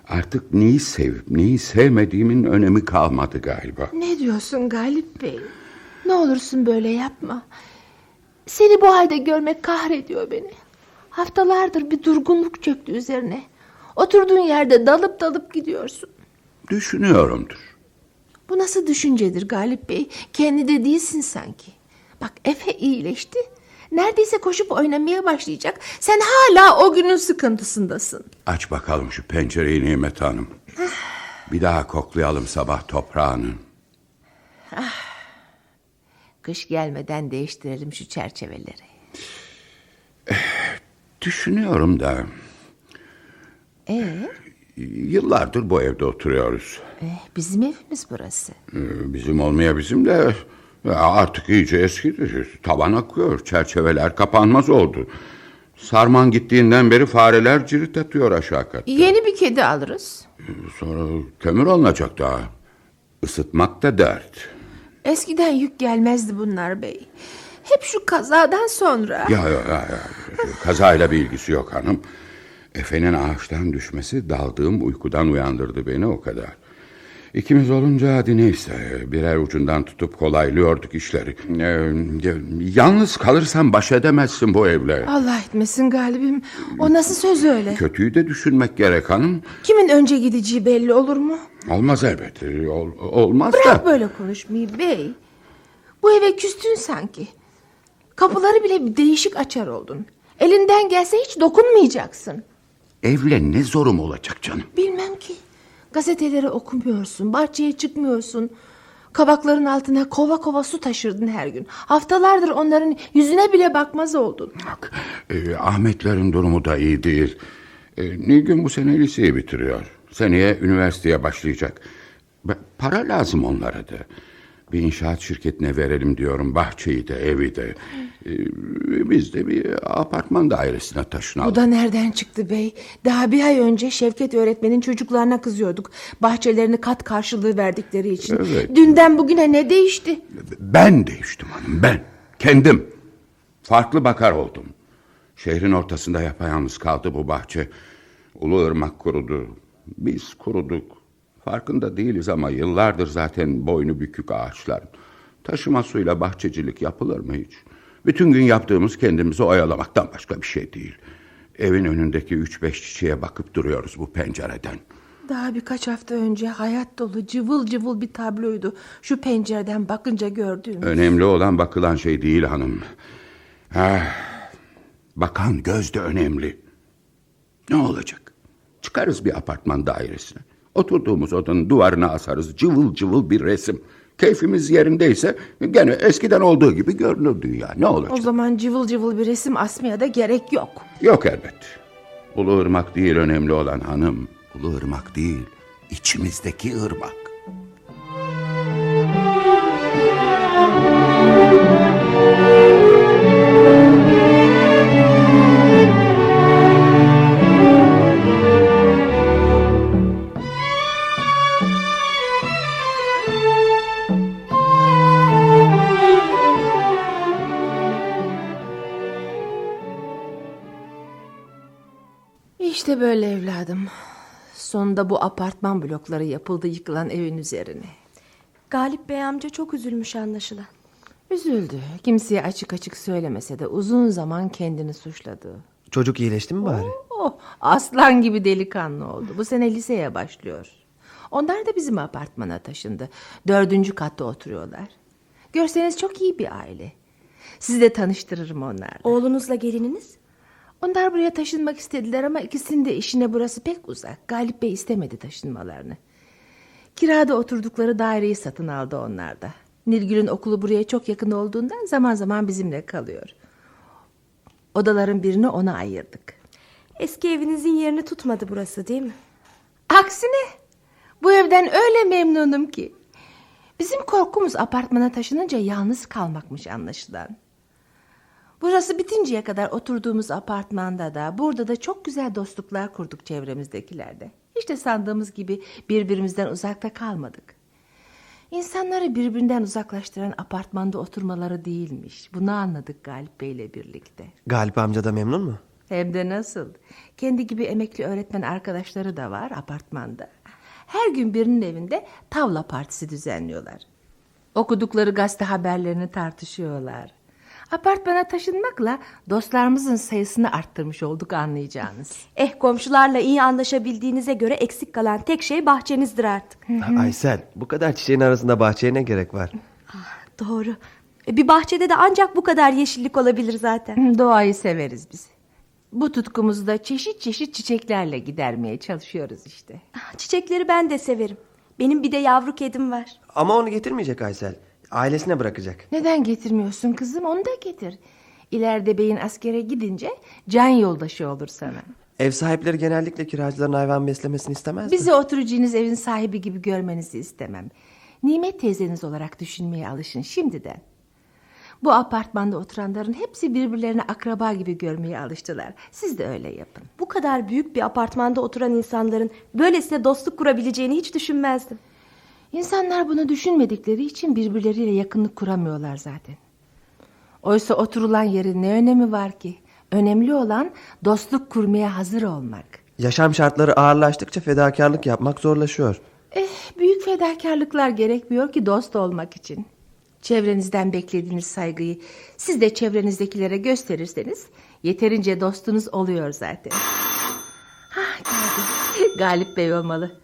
Artık neyi sevip neyi sevmediğimin önemi kalmadı galiba. Ne diyorsun Galip Bey? Ne olursun böyle yapma. Seni bu halde görmek kahrediyor beni. Haftalardır bir durgunluk çöktü üzerine. Oturduğun yerde dalıp dalıp gidiyorsun. Düşünüyorumdur. Bu nasıl düşüncedir Galip Bey? Kendi de değilsin sanki. Bak Efe iyileşti. Neredeyse koşup oynamaya başlayacak. Sen hala o günün sıkıntısındasın. Aç bakalım şu pencereyi Nimet Hanım. Bir daha koklayalım sabah toprağını. Kış gelmeden değiştirelim şu çerçeveleri. Düşünüyorum da Ee, yıllardır bu evde oturuyoruz. eh, bizim evimiz burası. Ee, Bizim olmaya bizim de ya artık iyice eskidi. Taban akıyor, çerçeveler kapanmaz oldu. Sarman gittiğinden beri fareler cirit atıyor aşağı kat. Yeni bir kedi alırız. Sonra kömür alınacak daha. Isıtmak da dert. Eskiden yük gelmezdi bunlar bey. Hep şu kazadan sonra. Ya ya ya, ya. kazayla bir ilgisi yok hanım. Efe'nin ağaçtan düşmesi daldığım uykudan uyandırdı beni o kadar. İkimiz olunca hadi neyse birer ucundan tutup kolaylıyorduk işleri. Ee, yalnız kalırsan baş edemezsin bu evle. Allah etmesin galibim. O nasıl söz öyle? Kötüyü de düşünmek gerek hanım. Kimin önce gideceği belli olur mu? Olmaz elbet. Ol- olmaz Bırak da. böyle konuşmayı bey. Bu eve küstün sanki. Kapıları bile bir değişik açar oldun. Elinden gelse hiç dokunmayacaksın. Evle ne zorum olacak canım? Bilmem ki. Gazeteleri okumuyorsun, bahçeye çıkmıyorsun. Kabakların altına kova kova su taşırdın her gün. Haftalardır onların yüzüne bile bakmaz oldun. Bak, e, Ahmetlerin durumu da iyi değil. E, Nilgün bu sene liseyi bitiriyor. Seneye üniversiteye başlayacak. Para lazım onlara da. Bir inşaat şirketine verelim diyorum. Bahçeyi de evi de. E, biz de bir apartman dairesine taşınalım. Bu da nereden çıktı bey? Daha bir ay önce Şevket öğretmenin çocuklarına kızıyorduk. Bahçelerini kat karşılığı verdikleri için. Evet. Dünden bugüne ne değişti? Ben değiştim hanım ben. Kendim. Farklı bakar oldum. Şehrin ortasında yapayalnız kaldı bu bahçe. Ulu ırmak kurudu. Biz kuruduk. Farkında değiliz ama yıllardır zaten boynu bükük ağaçlar. Taşıma suyla bahçecilik yapılır mı hiç? Bütün gün yaptığımız kendimizi oyalamaktan başka bir şey değil. Evin önündeki üç beş çiçeğe bakıp duruyoruz bu pencereden. Daha birkaç hafta önce hayat dolu cıvıl cıvıl bir tabloydu. Şu pencereden bakınca gördüğüm. Önemli olan bakılan şey değil hanım. Ah, bakan göz de önemli. Ne olacak? Çıkarız bir apartman dairesine. Oturduğumuz odanın duvarına asarız cıvıl cıvıl bir resim. Keyfimiz yerindeyse gene eskiden olduğu gibi görünür dünya. Ne olacak? O zaman cıvıl cıvıl bir resim asmaya da gerek yok. Yok elbet. Ulu ırmak değil önemli olan hanım. Ulu ırmak değil, içimizdeki ırmak. İşte böyle evladım. Sonunda bu apartman blokları yapıldı yıkılan evin üzerine. Galip Bey amca çok üzülmüş anlaşılan. Üzüldü. Kimseye açık açık söylemese de uzun zaman kendini suçladı. Çocuk iyileşti mi bari? Oh, aslan gibi delikanlı oldu. Bu sene liseye başlıyor. Onlar da bizim apartmana taşındı. Dördüncü katta oturuyorlar. Görseniz çok iyi bir aile. Sizi de tanıştırırım onlarla. Oğlunuzla gelininiz? Onlar buraya taşınmak istediler ama ikisinin de işine burası pek uzak. Galip Bey istemedi taşınmalarını. Kirada oturdukları daireyi satın aldı onlar da. Nilgül'ün okulu buraya çok yakın olduğundan zaman zaman bizimle kalıyor. Odaların birini ona ayırdık. Eski evinizin yerini tutmadı burası değil mi? Aksine bu evden öyle memnunum ki. Bizim korkumuz apartmana taşınınca yalnız kalmakmış anlaşılan. Burası bitinceye kadar oturduğumuz apartmanda da burada da çok güzel dostluklar kurduk çevremizdekilerle. Hiç de sandığımız gibi birbirimizden uzakta kalmadık. İnsanları birbirinden uzaklaştıran apartmanda oturmaları değilmiş. Bunu anladık Galip Bey'le birlikte. Galip amca da memnun mu? Hem de nasıl? Kendi gibi emekli öğretmen arkadaşları da var apartmanda. Her gün birinin evinde tavla partisi düzenliyorlar. Okudukları gazete haberlerini tartışıyorlar. Apartmana taşınmakla dostlarımızın sayısını arttırmış olduk anlayacağınız. Eh komşularla iyi anlaşabildiğinize göre eksik kalan tek şey bahçenizdir artık. Aysel bu kadar çiçeğin arasında bahçeye ne gerek var? Doğru. E, Bir bahçede de ancak bu kadar yeşillik olabilir zaten. Doğayı severiz biz. Bu tutkumuzu da çeşit çeşit çiçeklerle gidermeye çalışıyoruz işte. Çiçekleri ben de severim. Benim bir de yavru kedim var. Ama onu getirmeyecek Aysel. Ailesine bırakacak. Neden getirmiyorsun kızım? Onu da getir. İleride beyin askere gidince can yoldaşı olur sana. Ev sahipleri genellikle kiracıların hayvan beslemesini istemez Bizi oturacağınız evin sahibi gibi görmenizi istemem. Nimet teyzeniz olarak düşünmeye alışın şimdiden. Bu apartmanda oturanların hepsi birbirlerini akraba gibi görmeye alıştılar. Siz de öyle yapın. Bu kadar büyük bir apartmanda oturan insanların böylesine dostluk kurabileceğini hiç düşünmezdim. İnsanlar bunu düşünmedikleri için birbirleriyle yakınlık kuramıyorlar zaten. Oysa oturulan yerin ne önemi var ki? Önemli olan dostluk kurmaya hazır olmak. Yaşam şartları ağırlaştıkça fedakarlık yapmak zorlaşıyor. Eh, büyük fedakarlıklar gerekmiyor ki dost olmak için. Çevrenizden beklediğiniz saygıyı siz de çevrenizdekilere gösterirseniz yeterince dostunuz oluyor zaten. Hah geldi. Galip Bey olmalı.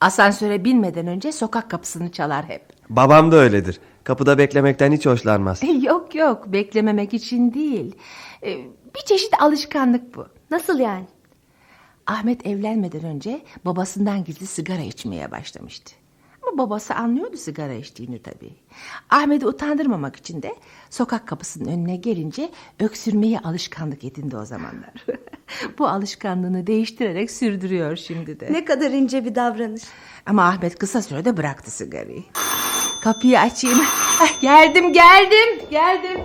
Asansöre binmeden önce sokak kapısını çalar hep. Babam da öyledir. Kapıda beklemekten hiç hoşlanmaz. Yok yok beklememek için değil. Ee, Bir çeşit alışkanlık bu. Nasıl yani? Ahmet evlenmeden önce babasından gizli sigara içmeye başlamıştı. Ama babası anlıyordu sigara içtiğini tabii. Ahmet'i utandırmamak için de sokak kapısının önüne gelince öksürmeyi alışkanlık edindi o zamanlar. Bu alışkanlığını değiştirerek sürdürüyor şimdi de. Ne kadar ince bir davranış. Ama Ahmet kısa sürede bıraktı sigarayı. Kapıyı açayım. Ah, geldim geldim geldim.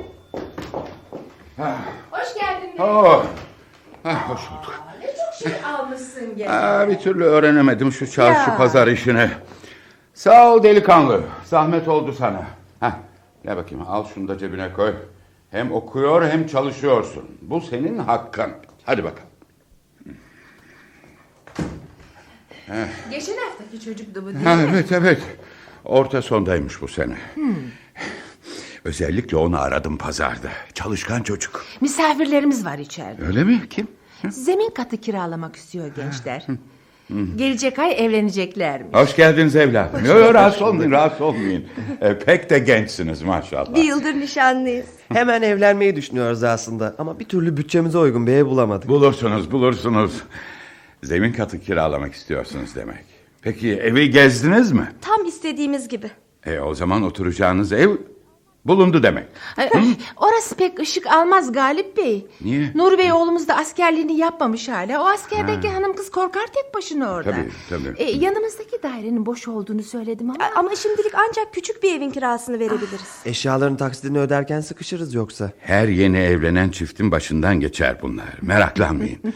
Hoş geldin. Oh. Ah, hoş bulduk. Ne çok şey almışsın gene. Aa, bir türlü öğrenemedim şu çarşı Ya. pazar işini. Sağ ol delikanlı. Zahmet oldu sana. Heh, gel bakayım al şunu da cebine koy. Hem okuyor hem çalışıyorsun. Bu senin hakkın. Hadi bakalım. Geçen haftaki çocuktu bu değil Ha, mi? evet evet. Orta sondaymış bu sene. Hmm. Özellikle onu aradım pazarda. Çalışkan çocuk. Misafirlerimiz var içeride. Öyle mi? Kim? Zemin katı kiralamak istiyor gençler. Gelecek ay evleneceklermiş. Hoş geldiniz evladım. Yok yok rahatsız olmayın rahatsız olmayın. E, pek de gençsiniz maşallah. Bir yıldır nişanlıyız. Hemen evlenmeyi düşünüyoruz aslında. Ama bir türlü bütçemize uygun bir ev bulamadık. Bulursunuz bulursunuz. Zemin katı kiralamak istiyorsunuz demek. Peki evi gezdiniz mi? Tam istediğimiz gibi. E, o zaman oturacağınız ev bulundu demek. Ay, Orası pek ışık almaz Galip Bey. Niye? Nur Bey oğlumuz da askerliğini yapmamış hala. O askerdeki hanım kız korkar tek başına orada. Tabii, tabii. E, yanımızdaki dairenin boş olduğunu söyledim ama... Ama şimdilik ancak küçük bir evin kirasını verebiliriz. Eşyaların taksidini öderken sıkışırız yoksa. Her yeni evlenen çiftin başından geçer bunlar. Meraklanmayın.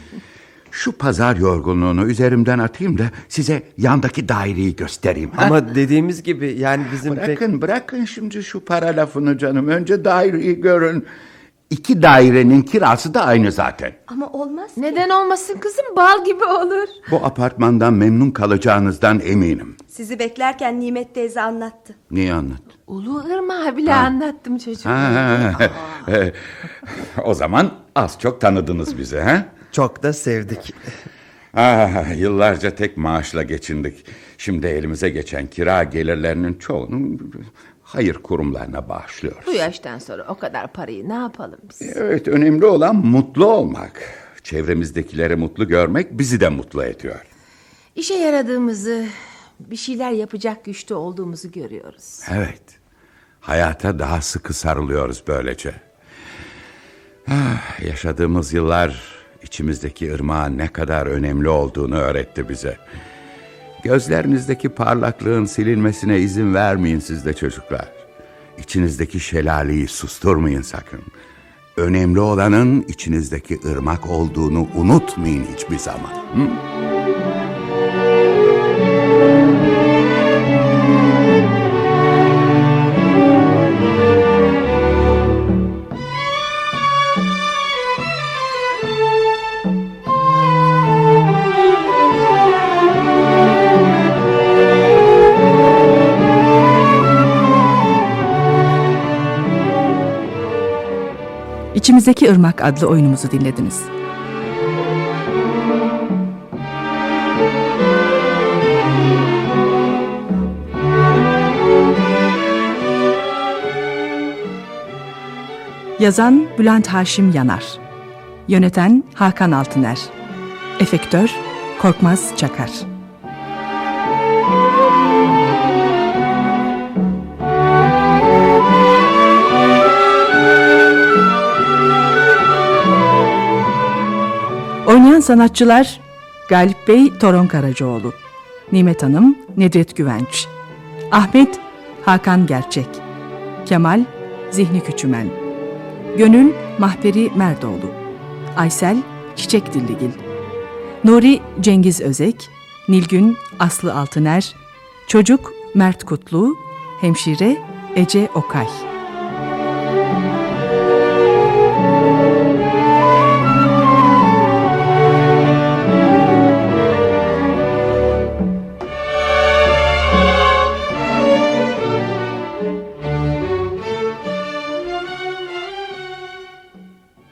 Şu pazar yorgunluğunu üzerimden atayım da size yandaki daireyi göstereyim. ha? Ama dediğimiz gibi yani bizim pek... Bırakın bırakın şimdi şu para lafını canım. Önce daireyi görün. İki dairenin kirası da aynı zaten. Ama olmaz. Neden olmasın kızım bal gibi olur. Bu apartmandan memnun kalacağınızdan eminim. Sizi beklerken Nimet teyze anlattı. Niye anlat? Ulu Irmak'a bile anlattım çocuk. Ha, e, o zaman az çok tanıdınız bizi ha? Çok da sevdik. Ah, yıllarca tek maaşla geçindik. Şimdi elimize geçen kira gelirlerinin çoğunu hayır kurumlarına bağışlıyoruz. Bu yaştan sonra o kadar parayı ne yapalım biz? Evet, önemli olan mutlu olmak. Çevremizdekileri mutlu görmek bizi de mutlu ediyor. İşe yaradığımızı, bir şeyler yapacak güçte olduğumuzu görüyoruz. Evet, hayata daha sıkı sarılıyoruz böylece. Ah, yaşadığımız yıllar içimizdeki ırmağın ne kadar önemli olduğunu öğretti bize. Gözlerinizdeki parlaklığın silinmesine izin vermeyin siz de çocuklar. İçinizdeki şelaleyi susturmayın sakın. Önemli olanın içinizdeki ırmak olduğunu unutmayın hiçbir zaman. Hı? İçimizdeki Irmak adlı oyunumuzu dinlediniz. Yazan Bülent Haşim Yanar. Yöneten Hakan Altıner. Efektör Korkmaz Çakar Oynayan sanatçılar Galip Bey Toron Karacaoğlu, Nimet Hanım Nedret Güvenç, Ahmet Hakan Gerçek, Kemal Zihni Küçümen, Gönül Mahperi Merdoğlu, Aysel Çiçek Dilligil, Nuri Cengiz Özek, Nilgün Aslı Altıner, Çocuk Mert Kutlu, Hemşire Ece Okay.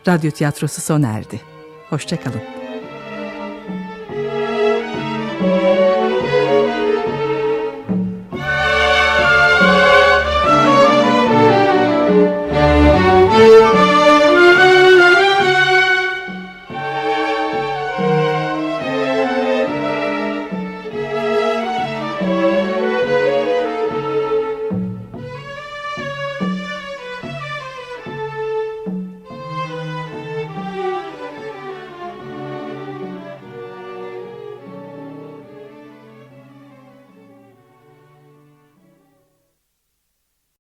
Radyo tiyatrosu sona erdi. Hoşçakalın.